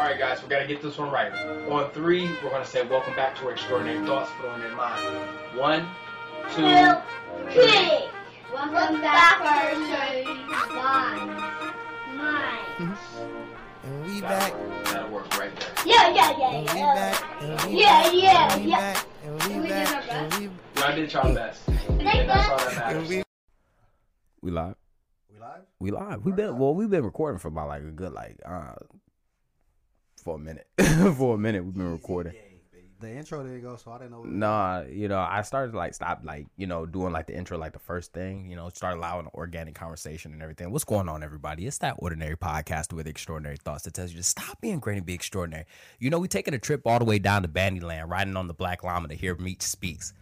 All right, guys, we gotta get this one right. On three, we're gonna say "Welcome back to our Extraordinary Thoughts." Put on in mind. One, two, Two, three. three. Welcome back to Minds. Minds. And we back. work. That'll work right there. Yeah, yeah, yeah, And we yeah. back. And we Yeah, back. yeah, And we yeah. back. And we We did our back. And we Y'all did y'all best, and Thank that's all that matters. and we We live. we live? We live. We've been well. We've been recording for about like a good like uh for a minute. for a minute, we've been recording. The intro didn't go, so I didn't know. Nah, you know, I started to, like stop like you know doing like the intro like the first thing. You know, start allowing an organic conversation and everything. What's going on, everybody? It's that ordinary podcast with extraordinary thoughts that tells you to stop being great and be extraordinary. You know, we taking a trip all the way down to Bandyland, riding on the Black Llama to hear Meech speaks.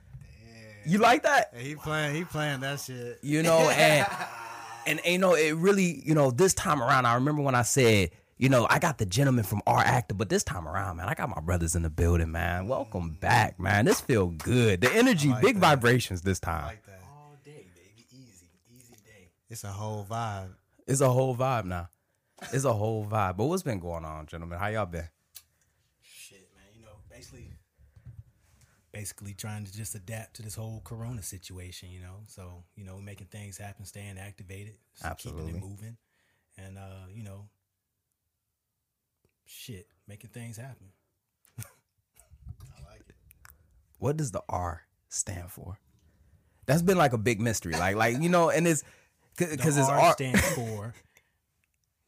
You like that? Hey, he playing. He playing that shit. you know, and and you know, it really, you know, this time around, I remember when I said, you know, I got the gentleman from our actor, but this time around, man, I got my brothers in the building, man. Welcome back, man. This feel good. The energy, like big that. vibrations this time. like that. All day, baby. Easy, easy day. It's a whole vibe. it's a whole vibe now. It's a whole vibe. But what's been going on, gentlemen? How y'all been? Shit, man. You know, basically, basically trying to just adapt to this whole Corona situation. You know, so you know, making things happen, staying activated, s- keeping it moving, and uh, you know, shit, making things happen. I like it. What does the R stand for? That's been like a big mystery. Like, like you know, and it's because it's R R. stands for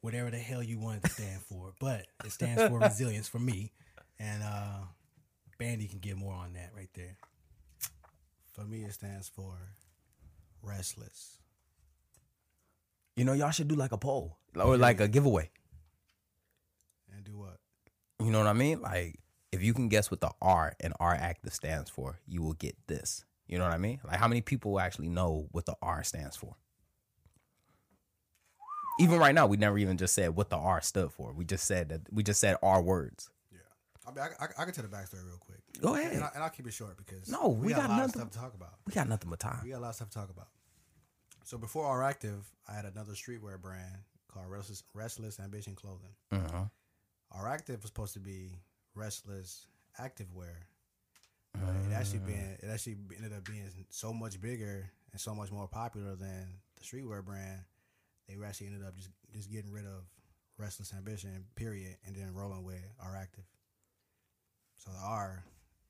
whatever the hell you want it to stand for, but it stands for resilience for me, and uh, Bandy can get more on that right there. For me, it stands for restless. You know, y'all should do like a poll or like a giveaway. And do what? You know what I mean? Like, if you can guess what the R in R active stands for, you will get this. You know what I mean? Like, how many people actually know what the R stands for? Even right now, we never even just said what the R stood for. We just said that we just said R words. Yeah. I mean, I, I, I can tell the backstory real quick. Go ahead. And, I, and I'll keep it short because No, we got a lot nothing- of stuff to talk about. We got nothing but time. We got a lot of stuff to talk about. So before R Active, I had another streetwear brand called Restless, Restless Ambition Clothing. Uh-huh. R Active was supposed to be Restless Activewear. But it actually mm. being it actually ended up being so much bigger and so much more popular than the streetwear brand. They actually ended up just just getting rid of Restless Ambition, period, and then rolling with R Active. So the R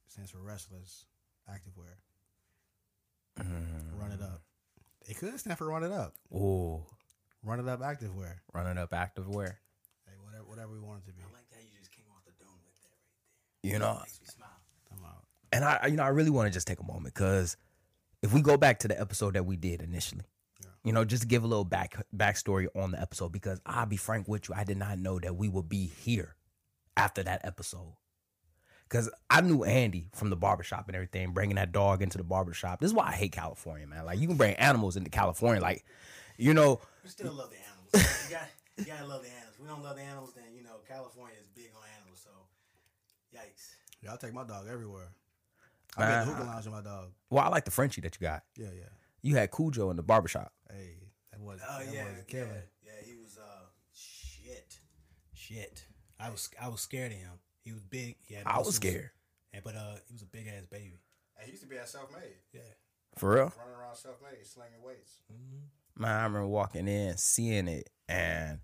stands for Restless Activewear. Run it up. It could stand for Run It Up. Ooh, Run It Up Activewear. it up active wear. Hey, whatever whatever we want it to be. I like that you just came off the dome with that right there. You know, Makes me smile. I'm out. and I, you know, I really want to just take a moment because if we go back to the episode that we did initially, you know, just give a little back backstory on the episode because I'll be frank with you, I did not know that we would be here after that episode. Cause I knew Andy from the barbershop and everything, bringing that dog into the barbershop. This is why I hate California, man. Like you can bring animals into California, like you know, We still love the animals. you, got, you gotta love the animals. We don't love the animals, then you know California is big on animals. So, yikes. Yeah, I'll take my dog everywhere. I've been Man, to hookah lounge with my dog. well, I like the Frenchie that you got. Yeah, yeah. You had Cujo in the barbershop. Hey, that was Oh that yeah, was yeah, yeah. He was uh shit, shit. I was I was scared of him. He was big. He had I was scared. and- but uh, he was a big ass baby. And he used to be at self made, Yeah. For real? running around self made, slinging weights. Man, I remember walking in, seeing it, and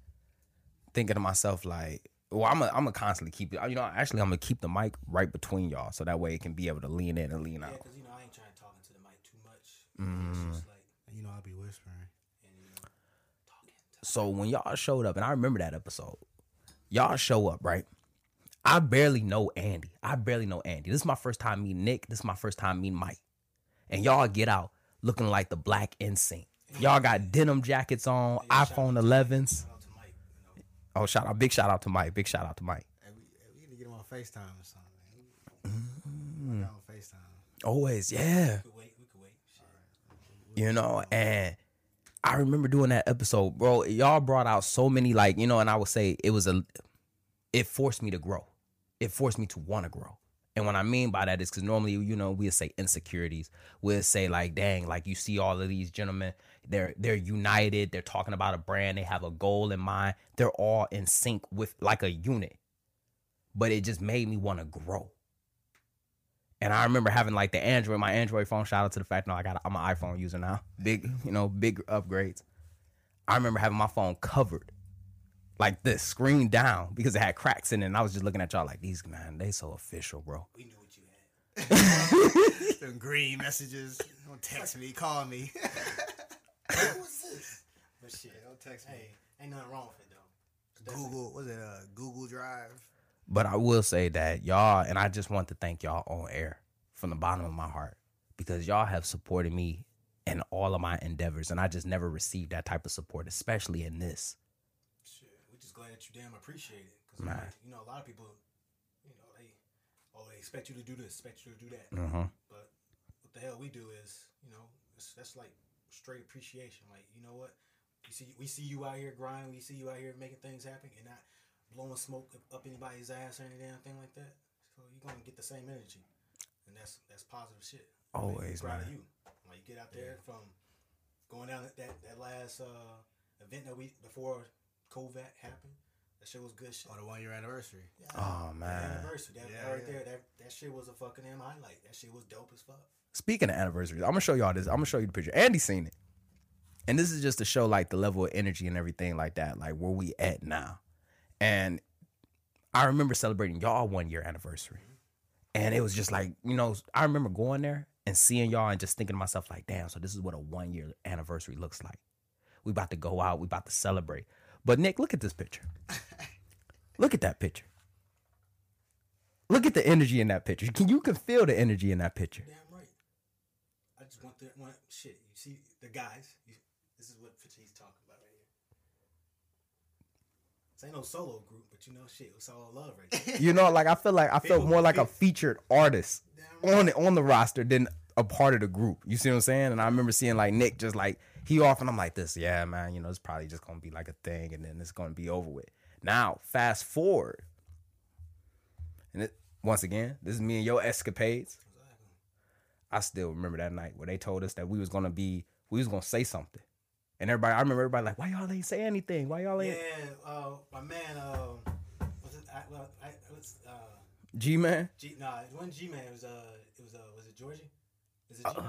thinking to myself like, "Well, I'm gonna I'm gonna constantly keep it. You know, actually, I'm gonna keep the mic right between y'all, so that way it can be able to lean in and lean out." because you know I ain't trying to talk into the mic too much. It's mm. just like you know I'll be whispering. and you know talking. So when y'all showed up, and I remember that episode, y'all show up right. I barely know Andy. I barely know Andy. This is my first time meeting Nick. This is my first time meeting Mike. And y'all get out looking like the black instinct. Y'all got denim jackets on, iPhone 11s. Shout out to Mike. You know, Oh, shout out! Big shout out to Mike. Big shout out to Mike. Hey, we, we need to get him on Facetime or something. Mm-hmm. on Facetime. Always, yeah. we could wait. We could wait. You know and i remember doing that episode bro y'all brought out so many like you know and i would say it was a it forced me to grow it forced me to want to grow and what i mean by that is because normally you know we'll say insecurities we'll say like dang like you see all of these gentlemen they're they're united they're talking about a brand they have a goal in mind they're all in sync with like a unit but it just made me want to grow. And I remember having like the Android, my Android phone. Shout out to the fact that I got I'm an iPhone user now. Big, you know, big upgrades. I remember having my phone covered like this, screen down because it had cracks in it. And I was just looking at y'all like these man, they so official, bro. We knew what you had. Them green messages. Don't text me. Call me. what was this? But shit, Don't text me. hey, ain't nothing wrong with it though. Google. Was it uh, Google Drive? But I will say that y'all, and I just want to thank y'all on air from the bottom of my heart because y'all have supported me in all of my endeavors, and I just never received that type of support, especially in this. Shit, we just glad that you damn appreciate it. Cause like, you know, a lot of people, you know, they oh they expect you to do this, expect you to do that. Mm-hmm. But what the hell we do is, you know, it's, that's like straight appreciation. Like, you know what? You see, we see you out here grinding. We see you out here making things happen, and not blowing smoke up- anybody's ass or any damn thing like that. So you're gonna get the same energy, and that's that's positive shit. Always, proud of you. Like you get out there from going down that that, that last uh, event that we before COVID happened. That shit was good shit. Oh, the one year anniversary. Yeah. Oh The man. anniversary. That, Yeah, right yeah. there. That that shit was a fucking damn highlight. That shit was dope as fuck. Speaking of anniversaries, I'm gonna show y'all this. I'm gonna show you the picture. Andy seen it, and this is just to show like the level of energy and everything like that, like where we at now. And I remember celebrating y'all one year anniversary, and it was just like you know I remember going there and seeing y'all and just thinking to myself like, damn, so this is what a one year anniversary looks like. We about to go out, we about to celebrate. But Nick, look at this picture. look at that picture. Look at the energy in that picture. Can you can feel the energy in that picture? Damn right. I just want the want shit. You see the guys. You, this is what picture he's talking about right here. This ain't no solo group, but you know shit. It's all love right there. You know, like I feel like I felt more like a featured artist on the on the roster than a part of the group. You see what I'm saying? And I remember seeing like Nick just like he off and I'm like this, yeah, man, you know, it's probably just gonna be like a thing and then it's gonna be over with. Now, fast forward. And it, once again, this is me and your escapades. I still remember that night where they told us that we was gonna be we was gonna say something. And everybody I remember everybody like, why y'all ain't say anything? Why y'all Yeah, ain't uh, my man. Um, was it? I, well, I, it was uh, G man? G. Nah, it wasn't G man. It was uh, it was uh, was it Georgie? Is it G? Uh,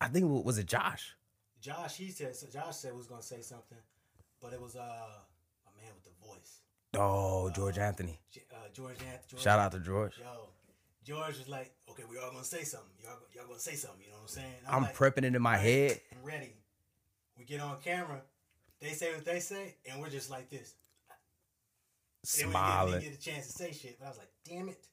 I think was it Josh. Josh? He said. So Josh said was gonna say something, but it was uh, a man with the voice. Oh, George Anthony. Uh, George Anthony. Shout out to George. Yo, George was like, okay, we all gonna say something. Y'all, y'all gonna say something. You know what I'm saying? I'm like, prepping it in my head. I'm ready. We get on camera. They say what they say, and we're just like this. And we Smiling. didn't get a chance to say shit, but I was like, damn it.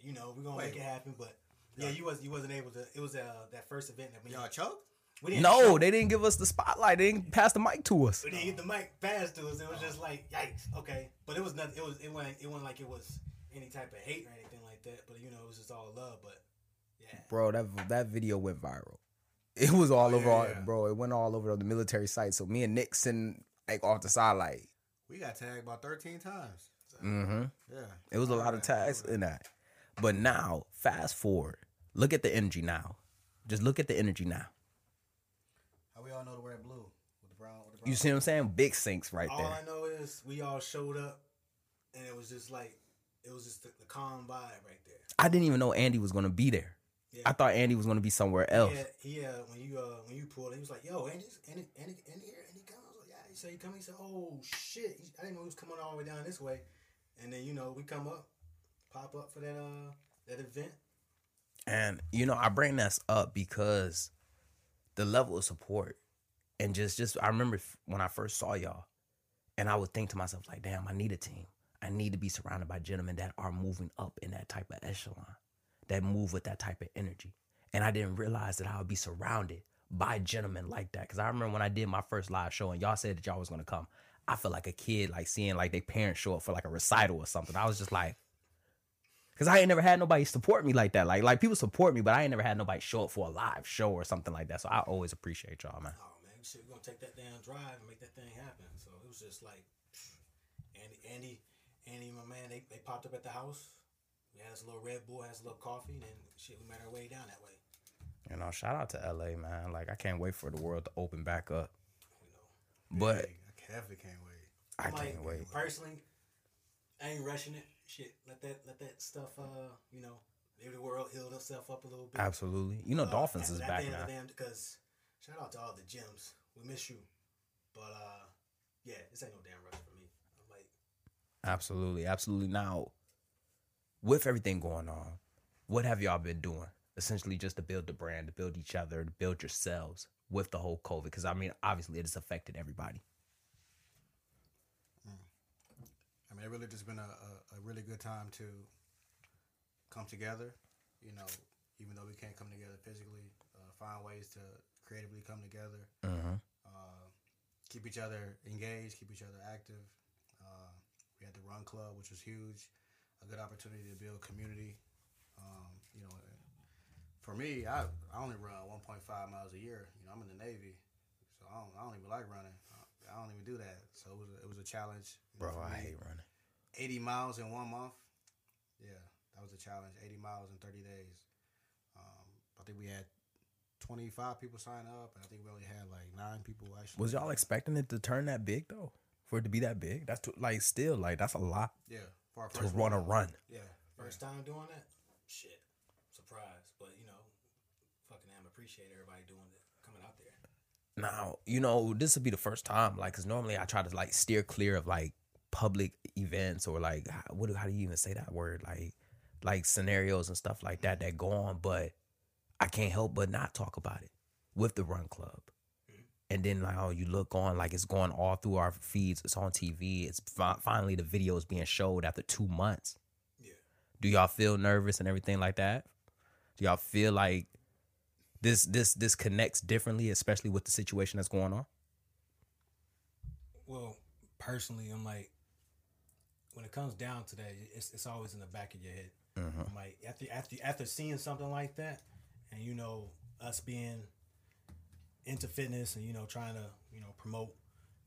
You know, we're gonna Wait. make it happen. But yeah, you was you wasn't able to. It was uh, that first event that we Y'all choked? We didn't No, show- they didn't give us the spotlight. They didn't pass the mic to us. we didn't get the mic passed to us. It was just like yikes. Okay, but it was nothing. It was it wasn't it wasn't like it was any type of hate or anything like that. But you know, it was just all love. But yeah, Bro, that that video went viral. It was all Oh, over, yeah, all, yeah. bro. It went all over the military site. So me and Nick sitting like off the side, like, We got tagged about 13 times. mm-hmm. Yeah. It was a lot of tags in that. But now, fast forward, look at the energy now. Just look at the energy now. We all know to wear blue with the brown? With the brown You see what I'm saying? Big sinks right all there. All I know is we all showed up, and it was just like it was just the, the calm vibe right there. I didn't even know Andy was gonna be there. Yeah. I thought Andy was gonna be somewhere else. Yeah, he uh, when you uh, when you pulled, he was like, "Yo, Andy, Andy, Andy, Andy here, Andy come." I was like, "Yeah." He said he coming. He said, "Oh shit!" I didn't know he was coming all the way down this way. And then you know we come up, pop up for that uh that event. And you know, I bring this up because the level of support and just just I remember when I first saw y'all and I would think to myself like, "Damn, I need a team. I need to be surrounded by gentlemen that are moving up in that type of echelon, that move with that type of energy." And I didn't realize that I would be surrounded by gentlemen like that cuz I remember when I did my first live show and y'all said that y'all was to come. I felt like a kid like seeing like their parents show up for like a recital or something. I was just like Cause I ain't never had nobody support me like that. Like like people support me, but I ain't never had nobody show up for a live show or something like that. So I always appreciate y'all, man. Oh man, shit, we're gonna take that damn drive and make that thing happen. So it was just like, Andy, Andy, Andy, my man, they, they popped up at the house. We had us a little Red Bull, had us a little coffee, and then shit, we made our way down that way. You know, shout out to LA, man. Like I can't wait for the world to open back up. You know, But I definitely can't wait. I like, can't wait. Personally, I ain't rushing it. Shit, let that let that stuff. Uh, you know, maybe the world healed itself up a little bit. Absolutely. You know, Uh, Dolphins at- is at back the end of now. damn- Because shout out to all the gyms. We miss you, but uh, yeah, this ain't no damn rush for me. I'm like, Absolutely, absolutely. Now, with everything going on, what have y'all been doing? Essentially, just to build the brand, to build each other, to build yourselves with the whole COVID. Because I mean, obviously, it has affected everybody. I mean, it really just been a, a, a really good time to come together. You know, even though we can't come together physically, uh, find ways to creatively come together. Mm-hmm. Uh, keep each other engaged, keep each other active. Uh, we had the Run Club, which was huge, a good opportunity to build community. Um, you know, for me, I, I only run 1.5 miles a year. You know, I'm in the Navy, so I don't, I don't even like running. I, I don't even do that. So it was a, it was a challenge. Bro, I hate running. 80 miles in one month. Yeah, that was a challenge. 80 miles in 30 days. Um, I think we had 25 people sign up, and I think we only had like nine people actually. Was y'all expecting it to turn that big though? For it to be that big? That's too, like still like that's a lot Yeah, for our to run a run. Yeah, first time doing that, shit, surprise. But you know, fucking am appreciate everybody doing it, coming out there. Now, you know, this would be the first time, like, cause normally I try to like steer clear of like public events or like how, what? How do you even say that word? Like, like scenarios and stuff like that that go on. But I can't help but not talk about it with the Run Club. And then like, oh, you look on like it's going all through our feeds. It's on TV. It's fi- finally the video is being showed after two months. Yeah. Do y'all feel nervous and everything like that? Do y'all feel like this this this connects differently, especially with the situation that's going on? Well, personally, I'm like, when it comes down to that, it's it's always in the back of your head. I'm like, after after after seeing something like that, and you know, us being into fitness and you know trying to you know promote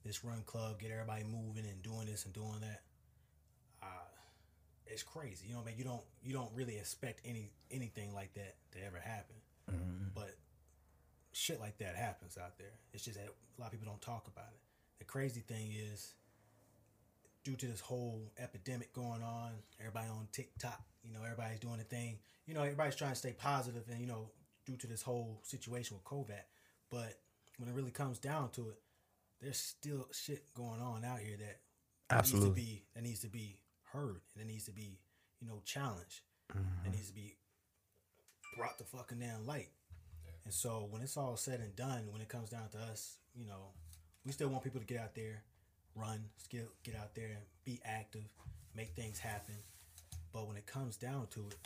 this run club, get everybody moving and doing this and doing that. Uh, it's crazy, you know. I mean, you don't you don't really expect any anything like that to ever happen, but shit like that happens out there. It's just that a lot of people don't talk about it. The crazy thing is, due to this whole epidemic going on, everybody on TikTok, you know, everybody's doing a thing. You know, everybody's trying to stay positive, and you know, due to this whole situation with COVID. But when it really comes down to it, there's still shit going on out here that Absolutely. needs to be that needs to be heard and it needs to be you know challenged. It mm-hmm. needs to be brought to fucking down light. And so when it's all said and done, when it comes down to us, you know, we still want people to get out there, run, still get out there and be active, make things happen. But when it comes down to it,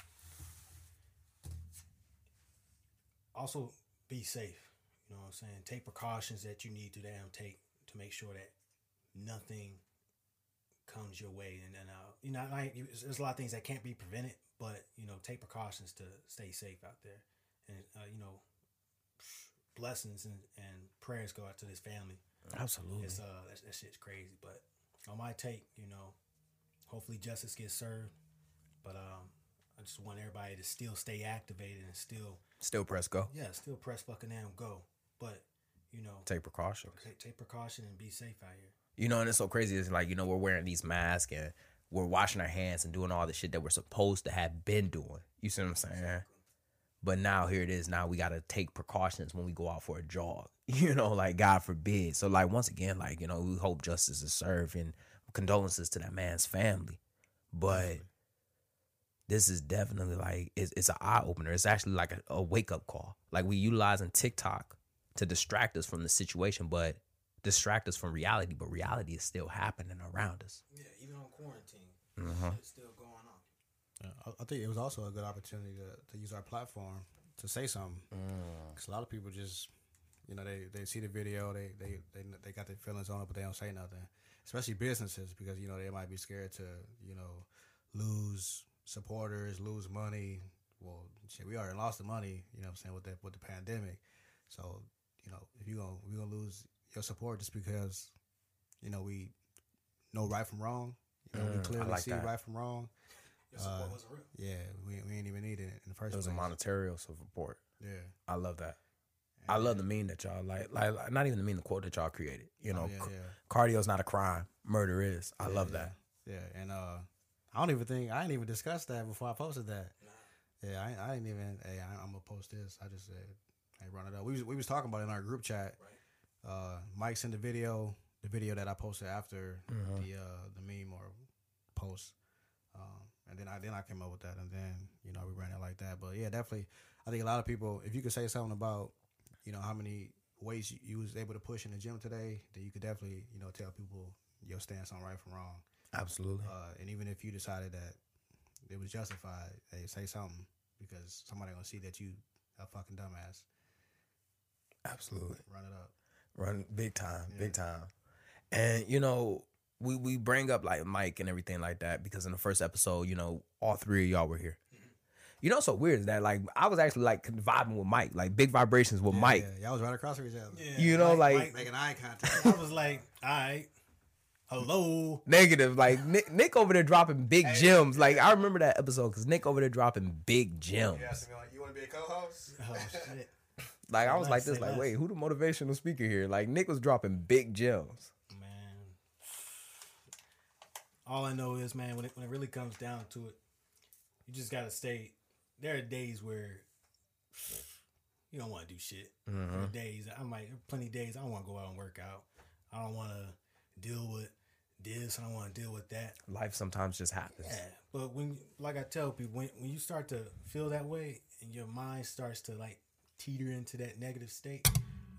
also be safe. You know what I'm saying? Take precautions that you need to damn take to make sure that nothing comes your way. And then, uh, you know, like, there's a lot of things that can't be prevented, but, you know, take precautions to stay safe out there. And, uh, you know, blessings and, and prayers go out to this family. Absolutely. It's, uh, that, that shit's crazy. But on my take, you know, hopefully justice gets served. But um, I just want everybody to still stay activated and still, Still press go. yeah, still press fucking down go. But, you know, Take precautions. take, take precaution and be safe out here. You know, and it's so crazy. It's like, you know, we're wearing these masks and we're washing our hands and doing all the shit that we're supposed to have been doing. You see what I'm saying? But now here it is. Now we got to take precautions when we go out for a jog. You know, like God forbid. So, like, once again, like, you know, we hope justice is served and condolences to that man's family. But this is definitely like, it's, it's an eye opener. It's actually like a, a wake up call. Like, we utilizing TikTok to distract us from the situation, but distract us from reality. But reality is still happening around us. Yeah, even on quarantine, Mhm. it's still going I- I think it was also a good opportunity to, to use our platform to say something. Because a lot of people just, you know, they, they see the video, they, they, they they got their feelings on it, but they don't say nothing. Especially businesses, because you know they might be scared to, you know, lose supporters, lose money. Well, shit, we already lost the money, you know, what I'm saying with the with the pandemic. So, you know, if you gonna we gonna lose your support just because, you know, we know right from wrong. You know, we Mm, I clearly like see that. right from wrong. Your support Uh, wasn't real. Yeah, we, we ain't even need it in the first It was a place. monetary support. yeah, I love that. I love the meme that y'all like, like like, not even the meme, the quote that y'all created. You know, Oh, yeah, c- yeah. cardio's not a crime, murder is. I love yeah, that. Yeah, and uh, I don't even think I didn't even discuss that before I posted that. Yeah, I, I didn't even. Hey, I, I'm gonna post this. I just said, hey, run it up. We was we was talking about it in our group chat. Uh, Mike sent the video, the video that I posted after the uh the meme or post. Um, and then I then I came up with that, and then you know we ran it like that. But yeah, definitely, I think a lot of people, if you could say something about, you know, how many weights you, you was able to push in the gym today, then you could definitely, you know, tell people your stance on right from wrong. Absolutely. Uh, and even if you decided that it was justified, hey, say something because somebody gonna see that you a fucking dumbass. Absolutely. Run it up. Run big time, big time. And you know, we we bring up like Mike and everything like that because in the first episode, you know, all three of y'all were here. You know, what's so weird is that like I was actually like vibing with Mike, like big vibrations with Mike. Yeah, y'all was right across from each other, Yeah, You know, like- Mike- making eye contact. I was like, all right, hello. Negative, like Nick, Nick over there dropping big gems. Like I remember that episode because Nick over there dropping big gems. you want to be a co-host? Oh shit, Like I was like this, like less. wait, who the motivational speaker here? Like Nick was dropping big gems. All I know is, man, when it when it really comes down to it, you just gotta stay. There are days where you don't want to do shit. There are mm-hmm. days I might, there are plenty of days I don't want to go out and work out. I don't want to deal with this. I don't want to deal with that. Life sometimes just happens. Yeah, but when, like I tell people, when when you start to feel that way and your mind starts to like teeter into that negative state,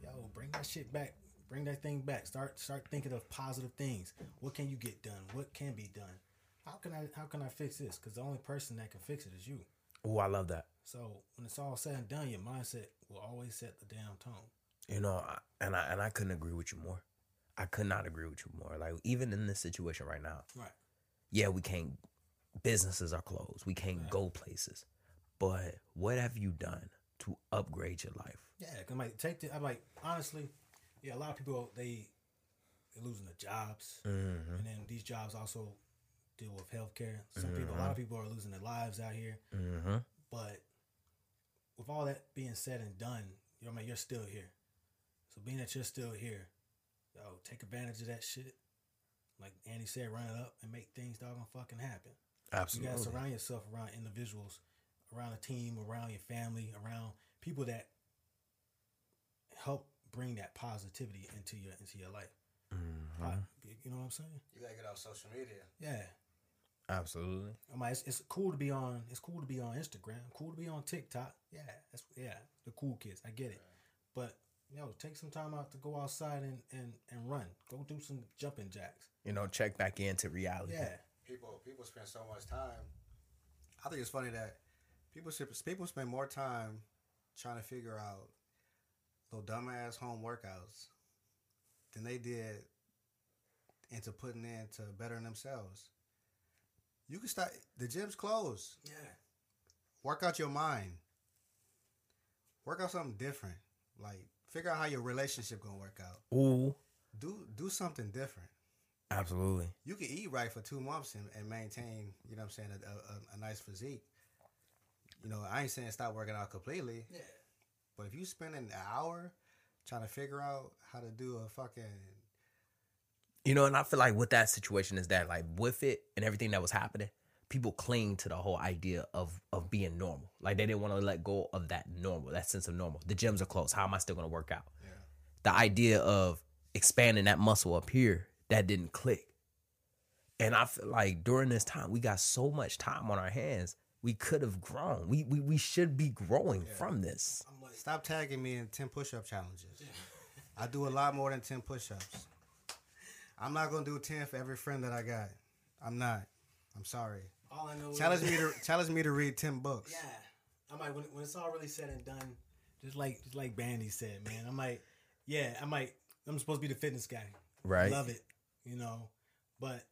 yo, bring that shit back. Bring that thing back. Start start thinking of positive things. What can you get done? What can be done? How can I how can I fix this? Because the only person that can fix it is you. Oh, I love that. So when it's all said and done, your mindset will always set the damn tone. You know, I- and I and I couldn't agree with you more. I could not agree with you more. Like even in this situation right now, Right. yeah, we can't. Businesses are closed. We can't go places. But what have you done to upgrade your life? Yeah, 'cause I'm like take the. I'm like honestly, yeah. A lot of people they they're losing their jobs, Mm-hmm. and then these jobs also deal with healthcare. Some people, a lot of people are losing their lives out here. Mm-hmm. But with all that being said and done, you know, I mean, you're still here. So being that you're still here, yo, take advantage of that shit. Like Andy said, run it up and make things doggone fucking happen. Absolutely. You gotta surround yourself around individuals, around a team, around your family, around people that help bring that positivity into your into your life. Mm-hmm. You know what I'm saying? You gotta get off social media. Yeah. Absolutely. I mean, it's, it's cool to be on. It's cool to be on Instagram. Cool to be on TikTok. Yeah, that's yeah. The cool kids. I get it. But yo, take some time out to go outside and and and run. Go do some jumping jacks. You know, check back into reality. Yeah. People people spend so much time. I think it's funny that people should, people spend more time trying to figure out those dumbass home workouts than they did into putting in to bettering themselves. You can start the gym's closed. Yeah. Work out your mind. Work out something different. Like figure out how your relationship gonna work out. Ooh. Do do something different. Absolutely. You can eat right for two months and, and maintain, you know what I'm saying, a, a, a nice physique. You know, I ain't saying stop working out completely, Yeah. But if you spend an hour trying to figure out how to do a fucking You know, and I feel like with that situation is that like with it and everything that was happening, people cling to the whole idea of of being normal. Like they didn't want to let go of that normal, that sense of normal. The gyms are closed. How am I still gonna work out? The idea of expanding that muscle up here, that didn't click. And I feel like during this time, we got so much time on our hands. We could have grown. We we, we should be growing from this. I'm like, stop tagging me in 10 push-up challenges. I do a lot more than 10 push-ups. I'm not gonna do 10 for every friend that I got. I'm not. I'm sorry. all I know. Challenge is, me to challenge me to read 10 books. Yeah. I'm like, when, when it's all really said and done, just like just like Bandy said, man. I'm like, yeah, I'm like, I'm supposed to be the fitness guy. Right. Love it, you know, but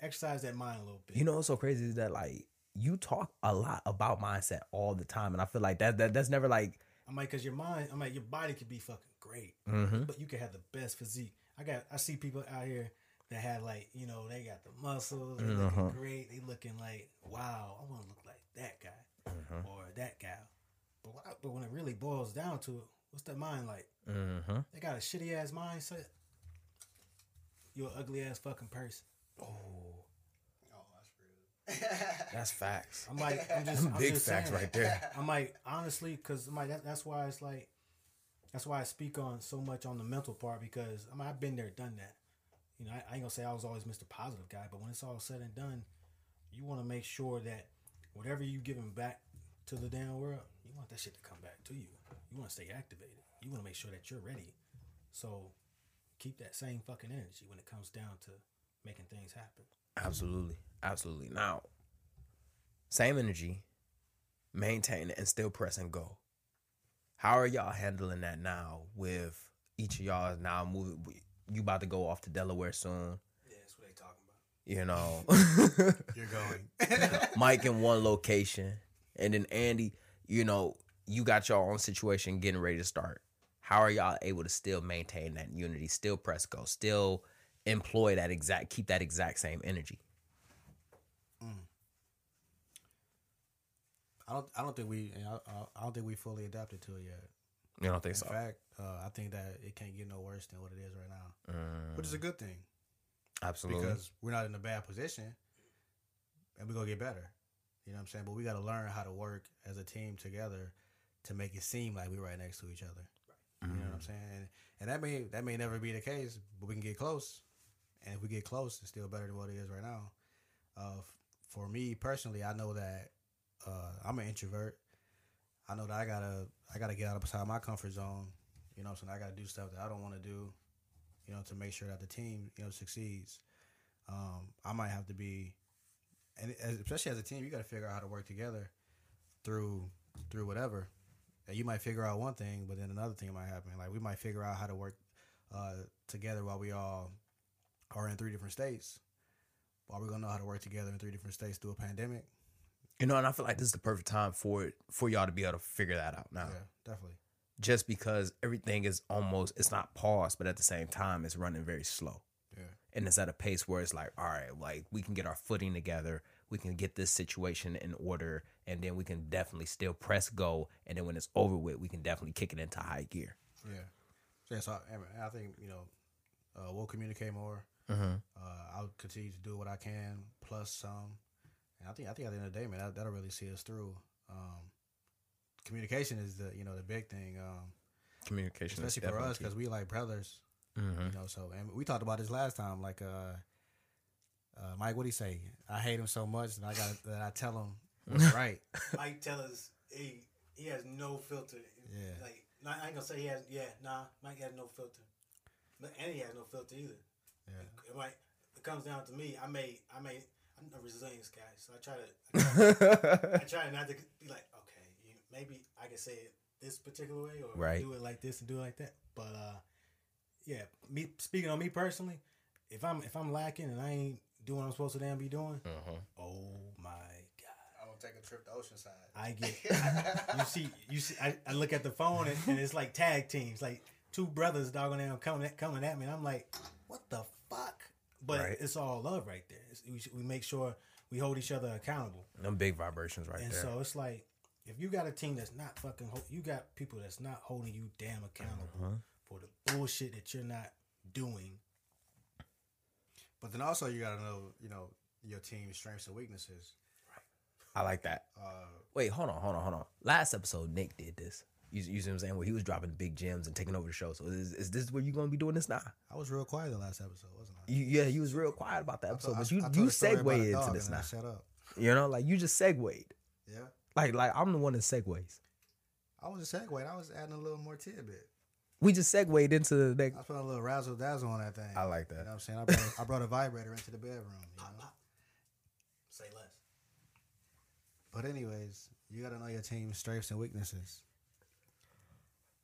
exercise that mind a little bit. You know what's so crazy is that like you talk a lot about mindset all the time, and I feel like that, that that's never like I'm like, cause your mind, I'm like, your body could be fucking great, mm-hmm. but you could have the best physique. I got, I see people out here that have like, you know, they got the muscles, they Uh-huh. looking great, they looking like, wow, I want to look like that guy Uh-huh. or that gal. But I, but when it really boils down to it, what's that mind like? Mm-hmm. They got a shitty ass mindset. You're an ugly ass fucking person. Oh, Oh, that's rude. that's facts. I'm like, I'm just, I'm big just facts saying. right there. I'm like, honestly, because I'm like, that, that's why it's like, that's why I speak on so much on the mental part because I mean, I've been there, done that. You know, I, I ain't gonna say I was always Mr. Positive guy, but when it's all said and done, you want to make sure that whatever you giving back to the damn world, you want that shit to come back to you. You want to stay activated. You want to make sure that you're ready. So keep that same fucking energy when it comes down to making things happen. Absolutely. Absolutely. Now, same energy, maintain it and still press and go. How are y'all handling that now with each of y'all is now moving? You about to go off to Delaware soon, Yeah, that's what they talking about. you know. You're going. Mike in one location, and then Andy, you know, you got your own situation getting ready to start. How are y'all able to still maintain that unity, still press go, still employ that exact, keep that exact same energy? I don't. I don't think we. I, I don't think we fully adapted to it yet. You don't think In so? fact, uh, I think that it can't get no worse than what it is right now, Mm, which is a good thing absolutely. because we're not in a bad position, and we're gonna get better. You know what I'm saying? But we got to learn how to work as a team together to make it seem like we're right next to each other. You know what I'm saying? And, and that may that may never be the case, but we can get close. And if we get close, it's still better than what it is right now. Uh, f- for me personally, I know that uh, I'm an introvert. I know that I gotta I gotta get out outside my comfort zone. You know, what I'm saying I gotta do stuff that I don't want to do. You know, to make sure that the team you know succeeds. Um, I might have to be, and as, especially as a team, you got to figure out how to work together through through whatever. And you might figure out one thing, but then another thing might happen. Like we might figure out how to work uh, together while we all are in three different states. Are we gonna know how to work together in three different states through a pandemic? You know, and I feel like this is the perfect time for it for y'all to be able to figure that out now. Yeah, definitely. Just because everything is almost it's not paused, but at the same time it's running very slow. Yeah. And it's at a pace where it's like, all right, like we can get our footing together, we can get this situation in order, and then we can definitely still press go. And then when it's over with, we can definitely kick it into high gear. Yeah. So, yeah, so I, I think you know uh, we'll communicate more. Mm-hmm. Uh, I'll continue to do what I can, plus some. And I think I think at the end of the day, man, that, that'll really see us through. Um, communication is the you know the big thing, um, Communication, is especially for us because we like brothers. key. Mhm. You know, so and we talked about this last time. Like, uh, uh, Mike, what do you say? I hate him so much that I got that I tell him what's right. Mike tell us he he has no filter. Yeah. Like I ain't gonna say he has. Yeah, nah. Mike has no filter. But and he has no filter either. Yeah. It, might, it comes down to me. I may I may I'm a resilience guy, so I try to I try, I try not to be like okay, you, maybe I can say it this particular way or Right. do it like this and do it like that. But uh, yeah, me speaking on me personally, if I'm if I'm lacking and I ain't doing what I'm supposed to damn be doing, Mhm. oh my god. I'm gonna take a trip to Oceanside. I get you see you see I, I look at the phone and, and it's like tag teams like two brothers dogging them coming at, coming at me and I'm like what the fuck but Right. it's all love right there it's, we, we make sure we hold each other accountable Them big vibrations right and there. And so it's like if you got a team that's not fucking ho- you got people that's not holding you damn accountable Uh-huh. for the bullshit that you're not doing But then also you gotta know, you know, your team's strengths and weaknesses. Right. I like that. Uh, Wait, hold on, hold on, hold on. Last episode, Nick did this. You, you see what I'm saying? Where he was dropping big gems and taking over the show. So is, is this where you're gonna be doing this now? I was real quiet the last episode, wasn't I? You, yeah, you was real quiet about that I episode, told- but you I told you a story about a segue into this now. Shut up. You know, like you just segued. Yeah. Like like I'm the one that segues. I was a segueing. I was adding a little more tidbit. We just segued into the next I next. was a little razzle dazzle on that thing. I like that. You know what I'm saying? I brought, a, I brought a vibrator into the bedroom. You know? say less But anyways, you gotta know your team's strengths and weaknesses.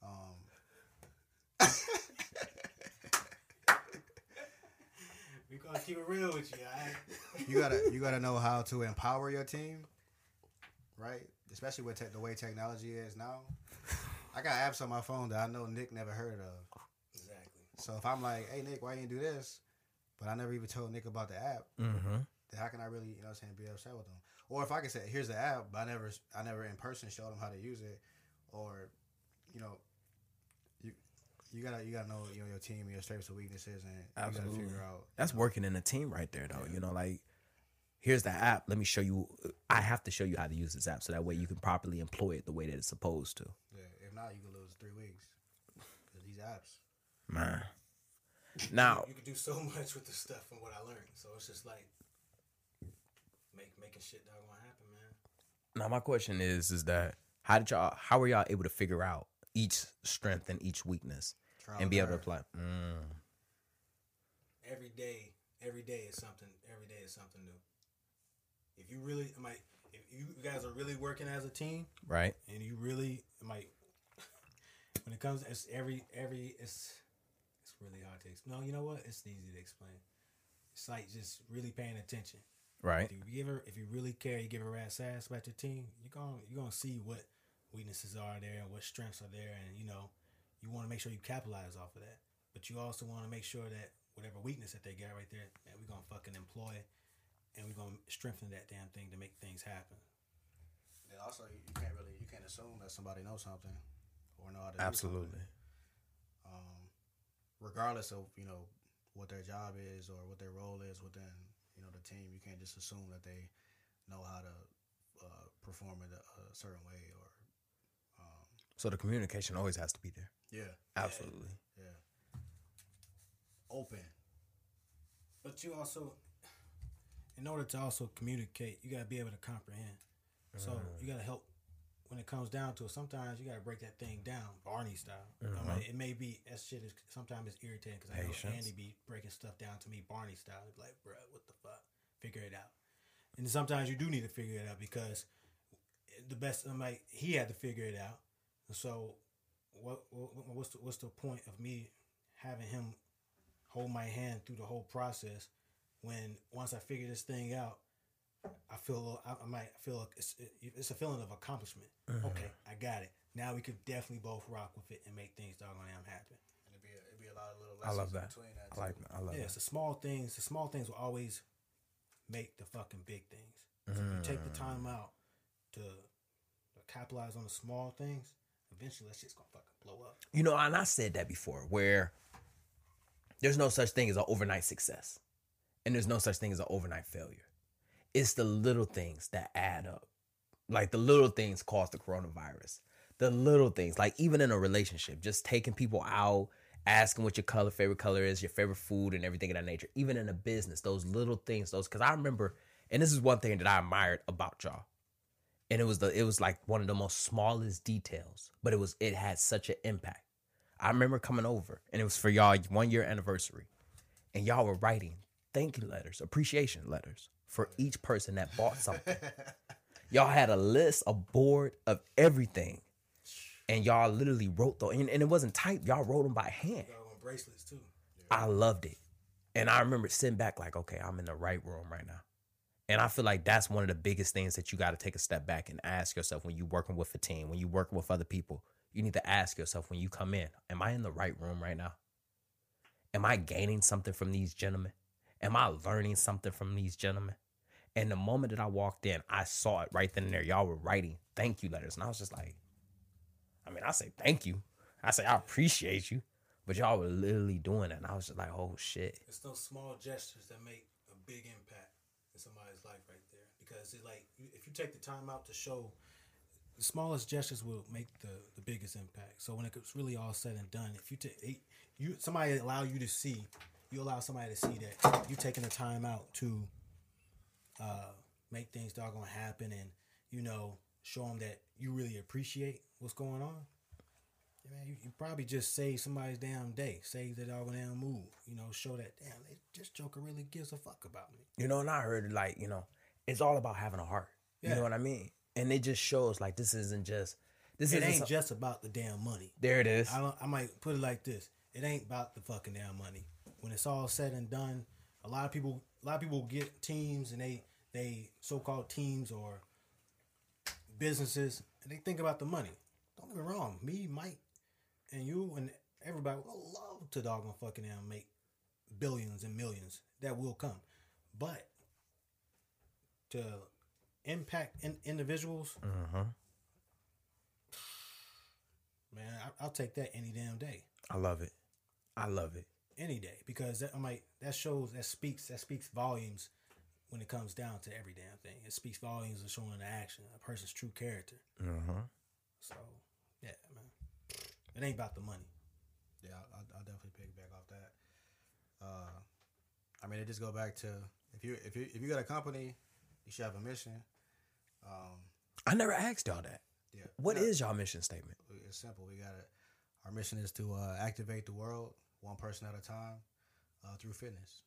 Um, we gonna keep it real with you all right you gotta you gotta know how to empower your team, right? Especially with te- the way technology is now. I got apps on my phone that I know Nick never heard of. exactly So if I'm like, "Hey Nick, why you didn't do this?" but I never even told Nick about the app, Mm-hmm. then how can I really, you know, what I'm saying, be upset with them? Or if I can say, "Here's the app," but I never, I never in person showed them how to use it, or, you know, you You gotta you gotta know you know your team, your strengths and weaknesses, and you Absolutely. gotta figure out. That's working in a team right there, though. You know, like here's the app. Let me show you. I have to show you how to use this app so that way you can properly employ it the way that it's supposed to. Yeah, if not, you can lose three weeks. 'Cause these apps. Man. Now, you can do so much with this stuff from what I learned. So it's just like make making shit that gonna happen, man. now my question is, is that how did y'all? How were y'all able to figure out each strength and each weakness Trial and be able to apply? Mm, Every day, every day is something. Every day is something new. If you really, I might, if you guys are really working as a team, right. and you really might when it comes it's every every it's it's really hard to explain. No, you know what? It's easy to explain. It's like just really paying attention. Right. If you give her if you really care, you give a rat's ass about your team, you're gonna you're gonna see what weaknesses are there and what strengths are there and you know, you wanna make sure you capitalize off of that. But you also wanna make sure that whatever weakness that they got right there, that we're gonna fucking employ and we're gonna strengthen that damn thing to make things happen. Then also you you can't really you can't assume that somebody knows something or know how to do Absolutely. something. Um, regardless of you know what their job is or what their role is within you know the team, you can't just assume that they know how to uh, perform in a, a certain way or So the communication always has to be there. yeah Absolutely. yeah open. But you also, in order to also communicate, you gotta be able to comprehend. So you gotta help when it comes down to it. Sometimes you gotta break that thing down, Barney style. I mean, uh-huh. it may be that shit is sometimes it's irritating because I know. Andy be breaking stuff down to me, Barney style. He'd be like, bro, what the fuck? Figure it out. And sometimes you do need to figure it out because the best, I'm like, he had to figure it out. And so, what, what what's the, what's the point of me having him hold my hand through the whole process when once I figure this thing out, I feel I, I might feel like it's it's a feeling of accomplishment. Uh-huh. Okay, I got it. Now we could definitely both rock with it and make things doggone damn happen. And it'd be a, it'd be a lot of little I lessons love in that. between that. I like. too. I love Yeah, that. it's the small things. The small things will always make the fucking big things. So if you take the mm. time out to, to capitalize on the small things, eventually that shit's gonna fucking blow up. You know, and I said that before, where there's no such thing as an overnight success, and there's no such thing as an overnight failure. It's the little things that add up. Like the little things cause the coronavirus. The little things, like even in a relationship, just taking people out, asking what your color, favorite color is, your favorite food, and everything of that nature. Even in a business, those little things, those because I remember, and this is one thing that I admired about y'all and it was the it was like one of the most smallest details, but it was it had such an impact. I remember coming over, and it was for y'all one year anniversary, and y'all were writing thank you letters, appreciation letters for each person that bought something. y'all had a list, a board of everything, and y'all literally wrote the and, and it wasn't typed. Y'all wrote them by hand. Doggone bracelets too. I loved it. And I remember sitting back like, okay, I'm in the right room right now. And I feel like that's one of the biggest things that you got to take a step back and ask yourself when you're working with a team, when you're working with other people. You need to ask yourself when you come in, am I in the right room right now? Am I gaining something from these gentlemen? Am I learning something from these gentlemen? And the moment that I walked in, I saw it right then and there. Y'all were writing thank you letters. And I was just like, I mean, I say thank you. I say I appreciate you. But y'all were literally doing it. And I was just like, oh shit. It's those small gestures that make a big impact in right like if you take the time out to show, the smallest gestures will make the, the biggest impact. So when it's really all said and done, if you take you somebody allow you to see, you allow somebody to see that you taking the time out to uh, make things doggone happen and you know show them that you really appreciate what's going on. Yeah, man, you, you probably just save somebody's damn day, save their doggone damn mood. You know, show that damn they, this Joker really gives a fuck about me. You know, and I heard like, you know, it's all about having a heart. You know what I mean? And it just shows like this isn't just this It isn't ain't just about the damn money. there it is. I I might put it like this: it ain't about the fucking damn money. When it's all said and done, a lot of people, a lot of people get teams and they they so called teams or businesses and they think about the money. Don't get me wrong, me, Mike, and you and everybody would love to doggone fucking damn make billions and millions. That will come, but to impact in, individuals, uh-huh. man, I, I'll take that any damn day, I love it. I love it. any day, because that, I'm like that shows that speaks that speaks volumes when it comes down to every damn thing. It speaks volumes of showing the action, a person's true character. Uh-huh. So yeah, man, it ain't about the money. Yeah, I'll, I'll- I'll definitely piggyback off that. Uh, I mean, it just go back to if you if you if you got a company, you should have a mission. Um, I never asked y'all that. yeah, What Yeah. is y'all mission statement? It's simple. We got to Our mission is to uh, activate the world one person at a time uh, through fitness,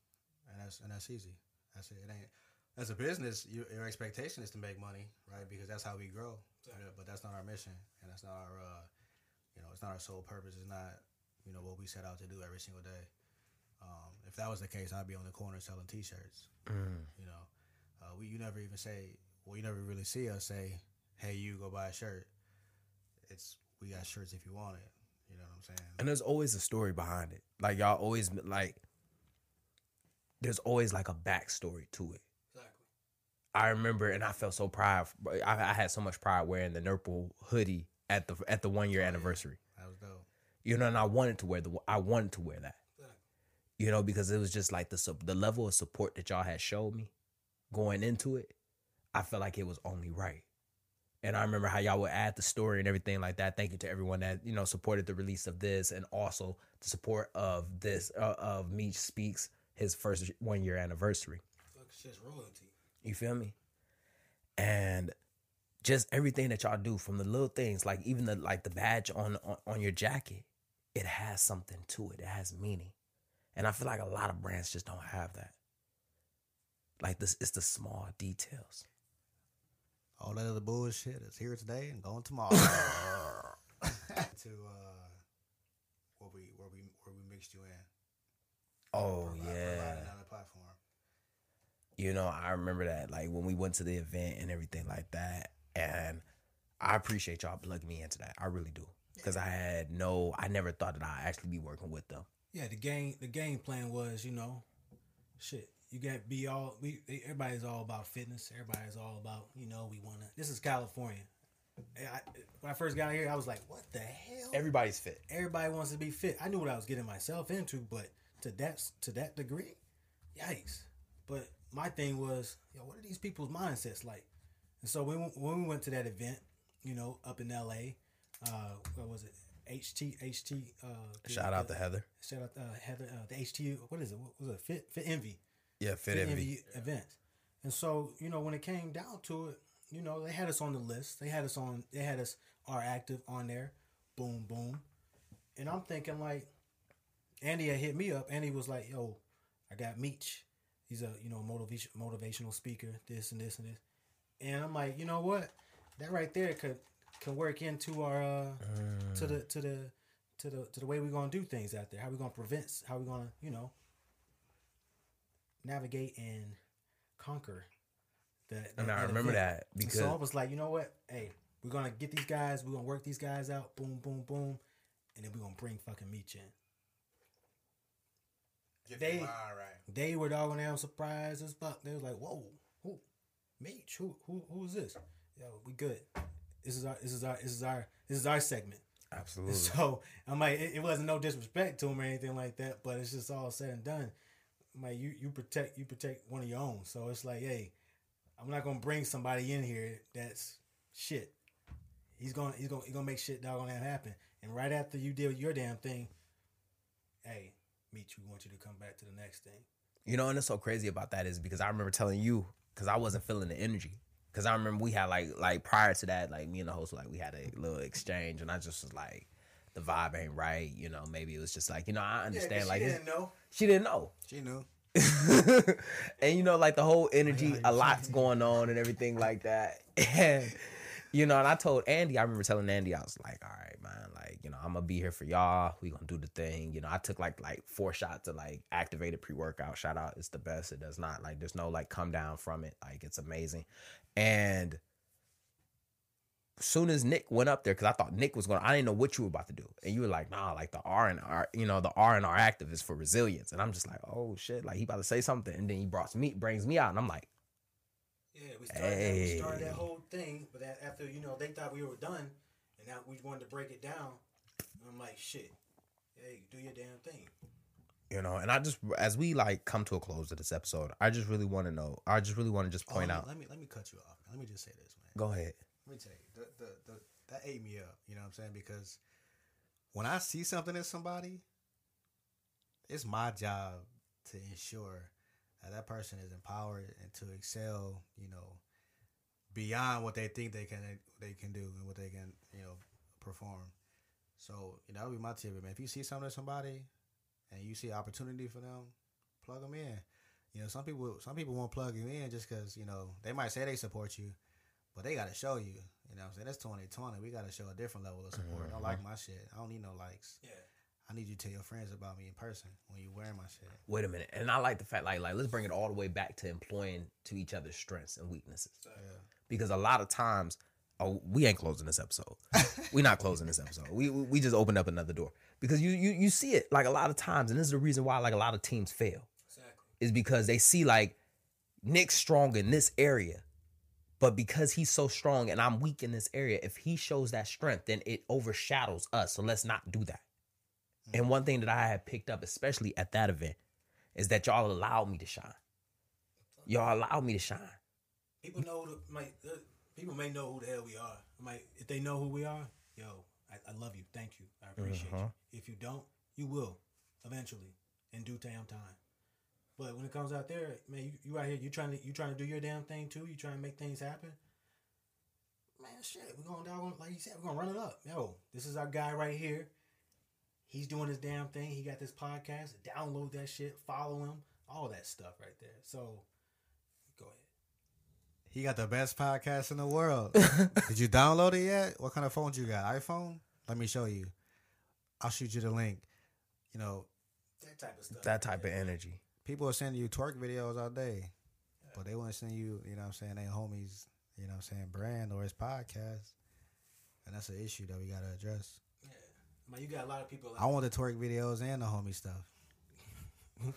and that's and that's easy. That's it. It ain't as a business. You, your expectation is to make money, right? Because that's how we grow. Yeah, But that's not our mission, and that's not our, uh, you know, it's not our sole purpose. It's not, you know, what we set out to do every single day. Um, if that was the case, I'd be on the corner selling T-shirts. You know, we you never even say, well, you never really see us say, "Hey, you go buy a shirt." It's we got shirts if you want it. You know what I'm saying? And there's always a story behind it. Like y'all always like there's always like a backstory to it. Exactly. I remember, and I felt so proud. I, I had so much pride wearing the Nurple hoodie at the at the one year oh, anniversary. That was dope. You know, and I wanted to wear the I wanted to wear that. Exactly. You know, because it was just like the the level of support that y'all had showed me going into it. I felt like it was only right. And I remember how y'all would add the story and everything like that. Thank you to everyone that you know supported the release of this, and also the support of this uh, of Meech speaks his first one year anniversary. Fuck, it's just royalty. You feel me? And just everything that y'all do from the little things, like even the like the badge on, on on your jacket, it has something to it. It has meaning. And I feel like a lot of brands just don't have that. Like this it's the small details. All that other bullshit is here today and gone tomorrow. to uh, where we where we where we mixed you in. Oh Provide- yeah. provide another platform. You know, I remember that like when we went to the event and everything like that. And I appreciate y'all plugging me into that. I really do. Because I had no I never thought that I'd actually be working with them. Yeah, the game the game plan was, you know, shit. You got be all we everybody's all about fitness. Everybody's all about, you know, we wanna this is California. I, when I first got here, I was like, what the hell? Everybody's fit. Everybody wants to be fit. I knew what I was getting myself into, but to that to that degree, yikes. But my thing was, yo, what are these people's mindsets like? And so when when we went to that event, you know, up in L.A., uh, what was it? HT HT. Uh, Shout out to Heather. Shout out uh, Heather. Uh, the HT. What is it? What was it? Fit Fit Envy. Yeah, Fit Fit Envy. Envy event. And so you know when it came down to it, you know they had us on the list. They had us on. They had us our active on there. Boom boom. And I'm thinking like, Andy had hit me up. Andy was like, "Yo, I got Meech. He's a you know motivation motivational speaker. This and this and this." And I'm like, you know what? That right there could can work into our uh, to the to the to the to the way we're gonna do things out there. How we gonna prevent? How we gonna you know navigate and conquer that. And I remember that because so I was like, you know what? Hey, we're gonna get these guys. We're gonna work these guys out. Boom, boom, boom, and then we're gonna bring fucking Meech in. Get They- the mind right. They were dogging damn surprised as fuck. They was like, "Whoa, who, Meech? Who, who, who is this? Yo, we good. This is our, this is our, this is our, this is our segment." absolutely. So I'm like, it, it wasn't no disrespect to him or anything like that, but it's just all said and done. Like, you, you protect, you protect one of your own. So it's like, hey, I'm not gonna bring somebody in here that's shit. He's gonna, he's gonna, he's gonna make shit dog on that happen. And right after you did your damn thing, hey, Meech, we want you to come back to the next thing. You know, and it's so crazy about that is because I remember telling you because I wasn't feeling the energy. Because I remember we had like like prior to that, like me and the host like we had a little exchange, and I just was like, the vibe ain't right. You know, maybe it was just like you know I understand like it's- know. she didn't know. She knew. and you know, like the whole energy, a lot's going on and everything like that. And you know, and I told Andy, I remember telling Andy, I was like, all right, man, like, you know, I'm gonna be here for y'all. We gonna do the thing. You know, I took like like four shots of like activated pre-workout. Shout out, it's the best. It does not like there's no like come down from it. Like it's amazing. And soon as Nick went up there, because I thought Nick was going, to I didn't know what you were about to do, and you were like, "Nah, like the R and R, you know, the R and R active is for resilience." And I'm just like, "Oh shit!" Like he about to say something, and then he brought me, brings me out, and I'm like, Yeah, we started, that, we started that whole thing, but after you know they thought we were done, and now we wanted to break it down. I'm like, shit. Hey, do your damn thing. You know, and I just as we like come to a close of this episode, I just really want to know. I just really want to just Oh, point me- out. Let me let me cut you off. Let me just say this, man. Go ahead. Let me tell you, the, the, the, that ate me up. You know what I'm saying? Because when I see something in somebody, it's my job to ensure that that person is empowered and to excel. You know, beyond what they think they can they can do and what they can you know perform. So you know, that would be my tip, man. If you see something in somebody and you see opportunity for them, plug them in. You know, some people some people won't plug you in just because you know they might say they support you, but they got to show you. You know what I'm saying? That's 2020. We got to show a different level of support. I don't like mm-hmm. my shit. I don't need no likes. Yeah. I need you to tell your friends about me in person when you wearing my shit. Wait a minute, and I like the fact like like let's bring it all the way back to employing to each other's strengths and weaknesses. Yeah. because a lot of times oh we ain't closing this episode we not closing this episode we, we we just opened up another door because you you you see it like a lot of times and this is the reason why like a lot of teams fail Exactly. is because they see like Nick's strong in this area but because he's so strong and I'm weak in this area if he shows that strength then it overshadows us so let's not do that and one thing that I had picked up especially at that event is that y'all allowed me to shine y'all allowed me to shine People know might uh, people may know who the hell we are. Might if they know who we are, yo, I, I love you. Thank you. I appreciate Uh-huh. you. If you don't, you will eventually in due damn time. But when it comes out there, man, you, you out here, you trying to you trying to do your damn thing too. You trying to make things happen. Man, shit, we're gonna dog like you said, we're gonna run it up. Yo, this is our guy right here. He's doing his damn thing. He got this podcast. Download that shit. Follow him. All that stuff right there. So, go ahead. He got the best podcast in the world. Did you download it yet? What kind of phones you got? iPhone? Let me show you. I'll shoot you the link. You know, That type of stuff. that type of energy people are sending you twerk videos all day, but they wouldn't send you, you know what I'm saying, they homies, you know what I'm saying, brand or his podcast. And that's an issue that we got to address. Yeah. Man, you got a lot of people. I want the twerk videos and the homie stuff.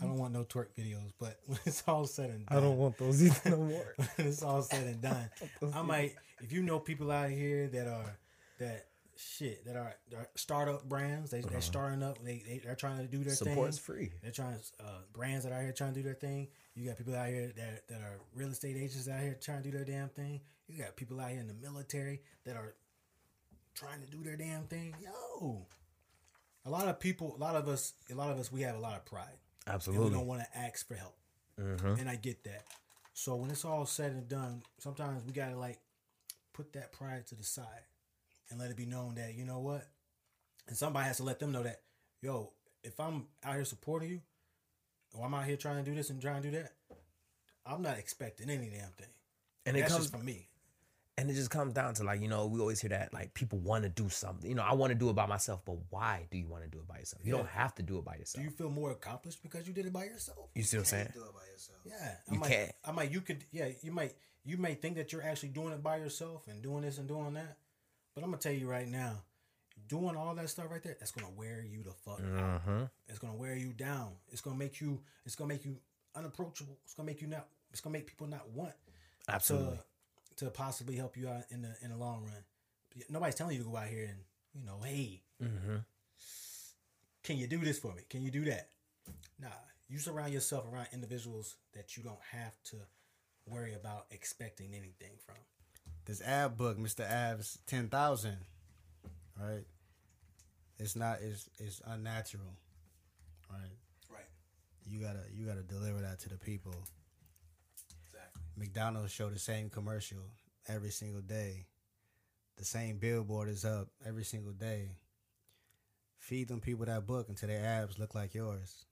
I don't want no twerk videos, but when it's all said and done, I don't want those either no more. when it's all said and done, I might. If you know people out here that are that shit that are, are startup brands, they they're starting up. They, they they're trying to do their Support's thing. free. They're trying to uh, brands that are out here trying to do their thing. You got people out here that that are real estate agents out here trying to do their damn thing. You got people out here in the military that are trying to do their damn thing. Yo, a lot of people, a lot of us, a lot of us, we have a lot of pride. And we don't want to ask for help. Mhm. And I get that. So when it's all said and done, sometimes we gotta like put that pride to the side and let it be known that you know what, and somebody has to let them know that, yo, if I'm out here supporting you, or I'm out here trying to do this and trying to do that, I'm not expecting any damn thing. And it That's comes just for me. and it just comes down to like, you know, we always hear that like people want to do something. You know, I want to do it by myself, but why do you want to do it by yourself? You don't have to do it by yourself. Do you feel more accomplished because you did it by yourself? You see what I'm saying? Do it by yourself. Yeah, I You might, can't. I might. You could. Yeah, you might. You may think that you're actually doing it by yourself and doing this and doing that, but I'm gonna tell you right now, doing all that stuff right there, that's gonna wear you the fuck out. Mm-hmm. It's gonna wear you down. It's gonna make you. It's gonna make you unapproachable. It's gonna make you not. It's gonna make people not want Absolutely. to to possibly help you out in the in the long run. Nobody's telling you to go out here and you know, hey, Mm-hmm. can you do this for me? Can you do that? Nah, you surround yourself around individuals that you don't have to worry about expecting anything from. This ab book, Mr. Ab's ten thousand, right? It's not. It's it's unnatural, right? Right. You gotta you gotta deliver that to the people. Exactly. McDonald's show the same commercial every single day. The same billboard is up every single day. Feed them people that book until their abs look like yours,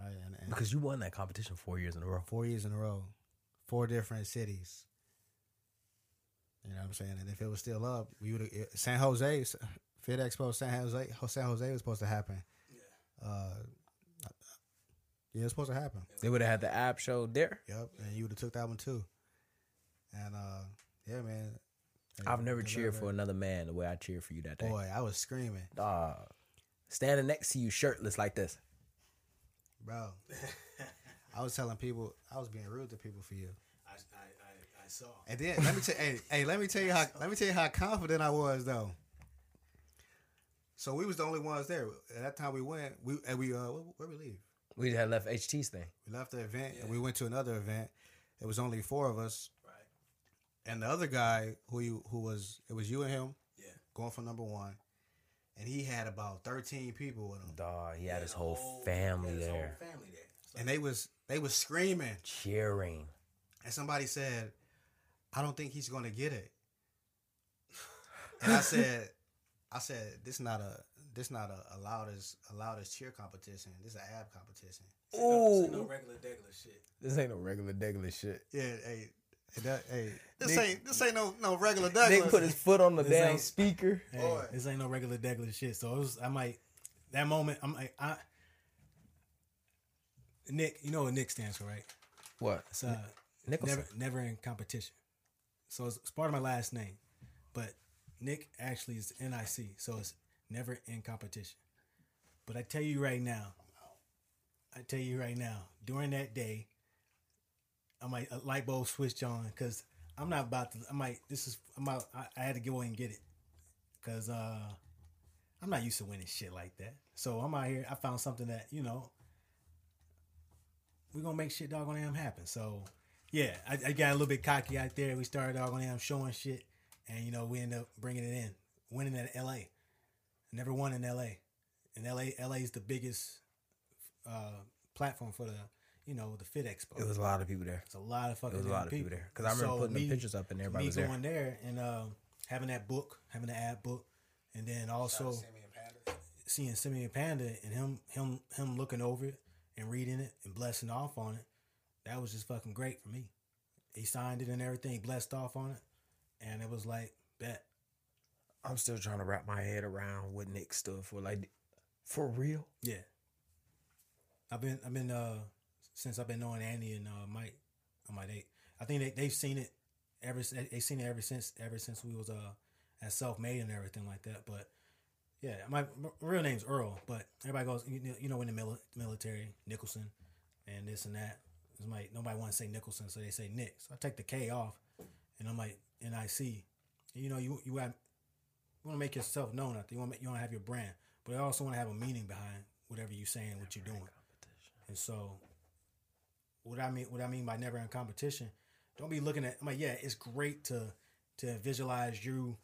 right? And, and Because you won that competition four years in a row. four years in a row, four different cities. You know what I'm saying? And if it was still up, we would San Jose, Fit Expo, San Jose, San Jose was supposed to happen. Yeah. Uh, yeah, it was supposed to happen. They would have had the app show there. Yep, and you would have took that one too. And uh, yeah, man. I've never cheered for another man the way I cheered for you that day. Boy, I was screaming, Dog. Standing next to you shirtless like this. bro. I was telling people I was being rude to people for you. Saw. And then let me tell hey, hey, let me tell you how let me tell you how confident I was though. So we was the only ones there. At that time we went, we and we uh where, where we leave? We had left HT's thing. We left the event Yeah. and we went to another event. It was only four of us, Right. and the other guy who you who was it was you and him Yeah. going for number one, and he had about thirteen people with him, Dog, he had his whole whole- family yeah, his whole there family there. So, and they was they was screaming, cheering. and somebody said, "I don't think he's gonna get it," and I said, "I said this not a." This not a, a loudest a loudest cheer competition. This is an ab competition. this ain't no, this ain't no regular degular shit. This ain't no regular degular shit. Yeah, hey, hey, that, hey this Nick- ain't this ain't no no regular Douglas. Nick put his foot on the This damn ain't- speaker. Hey, Boy. this ain't no regular degular shit. So it was. I might that moment. I'm like I. Nick, you know what Nick stands for, right? What? It's uh, Nicholson. never never in competition. So it's, it's part of my last name, but Nick actually is NIC, so it's never in competition. But I tell you right now, I tell you right now, during that day, I might a light bulb switched on because I'm not about to. I might. This is. I'm out. I, I had to go and get it because uh, I'm not used to winning shit like that. So I'm out here. I found something that you know. We're gonna make shit doggone damn happen. So yeah, I, I got a little bit cocky out there. We started doggone damn showing shit, and you know we ended up bringing it in, winning at L.A. Never won in L.A. And L.A. L.A. is the biggest uh, platform for the you know the Fit Expo. It was a lot of people there. It's a lot of fucking It was a damn lot of people there. Because I remember So putting me- the pictures up and everybody me was there. going there and um, having that book, having the ad book, and then also seeing Simeon Panda and him him him looking over it and reading it and blessing off on it. That was just fucking great for me. He signed it and everything, blessed off on it, and it was like bet. I'm still trying to wrap my head around what Nick stood for. Like, for real? Yeah. I've been I've been uh since I've been knowing Andy and uh Mike on my date. I think they they've seen it ever s- they seen it ever since ever since we was uh as self made and everything like that. But yeah, my, my real name's Earl, but everybody goes you know, you know in the mili- military Nicholson and this and that. It's like nobody want to say Nicholson, so they say Nick. So I take the K off, and I'm like N I C. You know you you have you want to make yourself known out there. You want you want to have your brand, but you also want to have a meaning behind whatever you're saying, what you're doing. And so, what I mean, what I mean by never in competition, don't be looking at. I'm like, yeah, it's great to to visualize you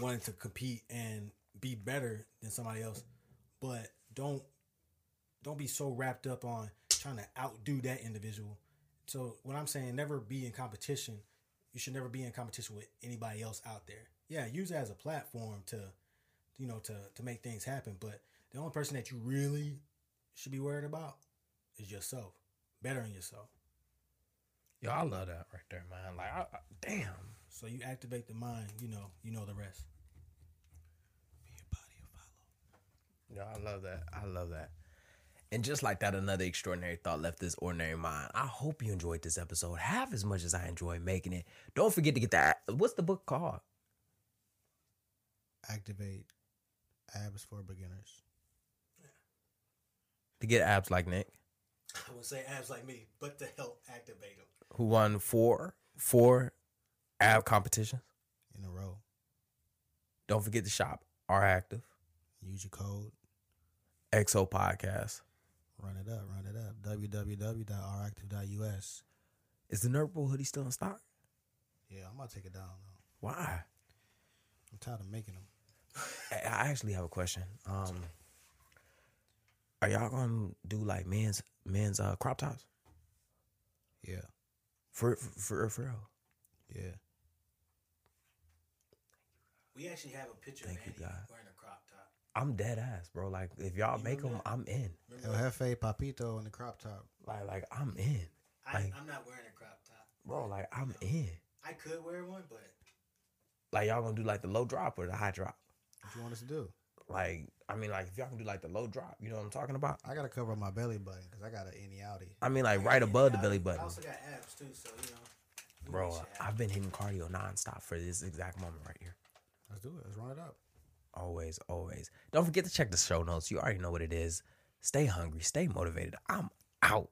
wanting to compete and be better than somebody else, but don't don't be so wrapped up on trying to outdo that individual. So what I'm saying, never be in competition. You should never be in competition with anybody else out there. Yeah, use it as a platform to, you know, to to make things happen. But the only person that you really should be worried about is yourself. Bettering yourself. Yo, I love that right there, man. Like, I, I, damn. So you activate the mind. You know, you know the rest. Your body will follow. Yo, I love that. I love that. And just like that, another extraordinary thought left this ordinary mind. I hope you enjoyed this episode half as much as I enjoyed making it. Don't forget to get that. What's the book called? Activate abs for beginners. To get abs like Nick, I would say abs like me, but to help activate them. who won four four ab competitions. in a row. Don't forget to shop. Are active. Use your code. XO podcast. Run it up. Run it up. www.ractive.us. Is the Nerd Bull hoodie still in stock? Yeah, I'm gonna take it down though. Why? I'm tired of making them. I I actually have a question. Um, are y'all gonna do like men's men's uh, crop tops Yeah, for for for real? yeah. We actually have a picture Thank of you, Andy God. wearing a crop top. I'm dead ass, bro. Like if y'all You make them, that? I'm in. El Jefe Papito in the crop top. Like like I'm in, I, Like- I'm not wearing a crop top. bro. Like I'm in. I could wear one, but Like y'all gonna do like the low drop or the high drop? What you want us to do? Like I mean, like if y'all can do like the low drop, you know what I'm talking about? I gotta cover my belly button because I got an innie outie. I mean, like I right above the I- belly I button, also got abs too, so you know. bro. make shit happen. I've been hitting cardio nonstop for this exact moment right here. Let's do it. Let's run it up. Always, always. Don't forget to check the show notes. You already know what it is. Stay hungry, stay motivated. I'm out.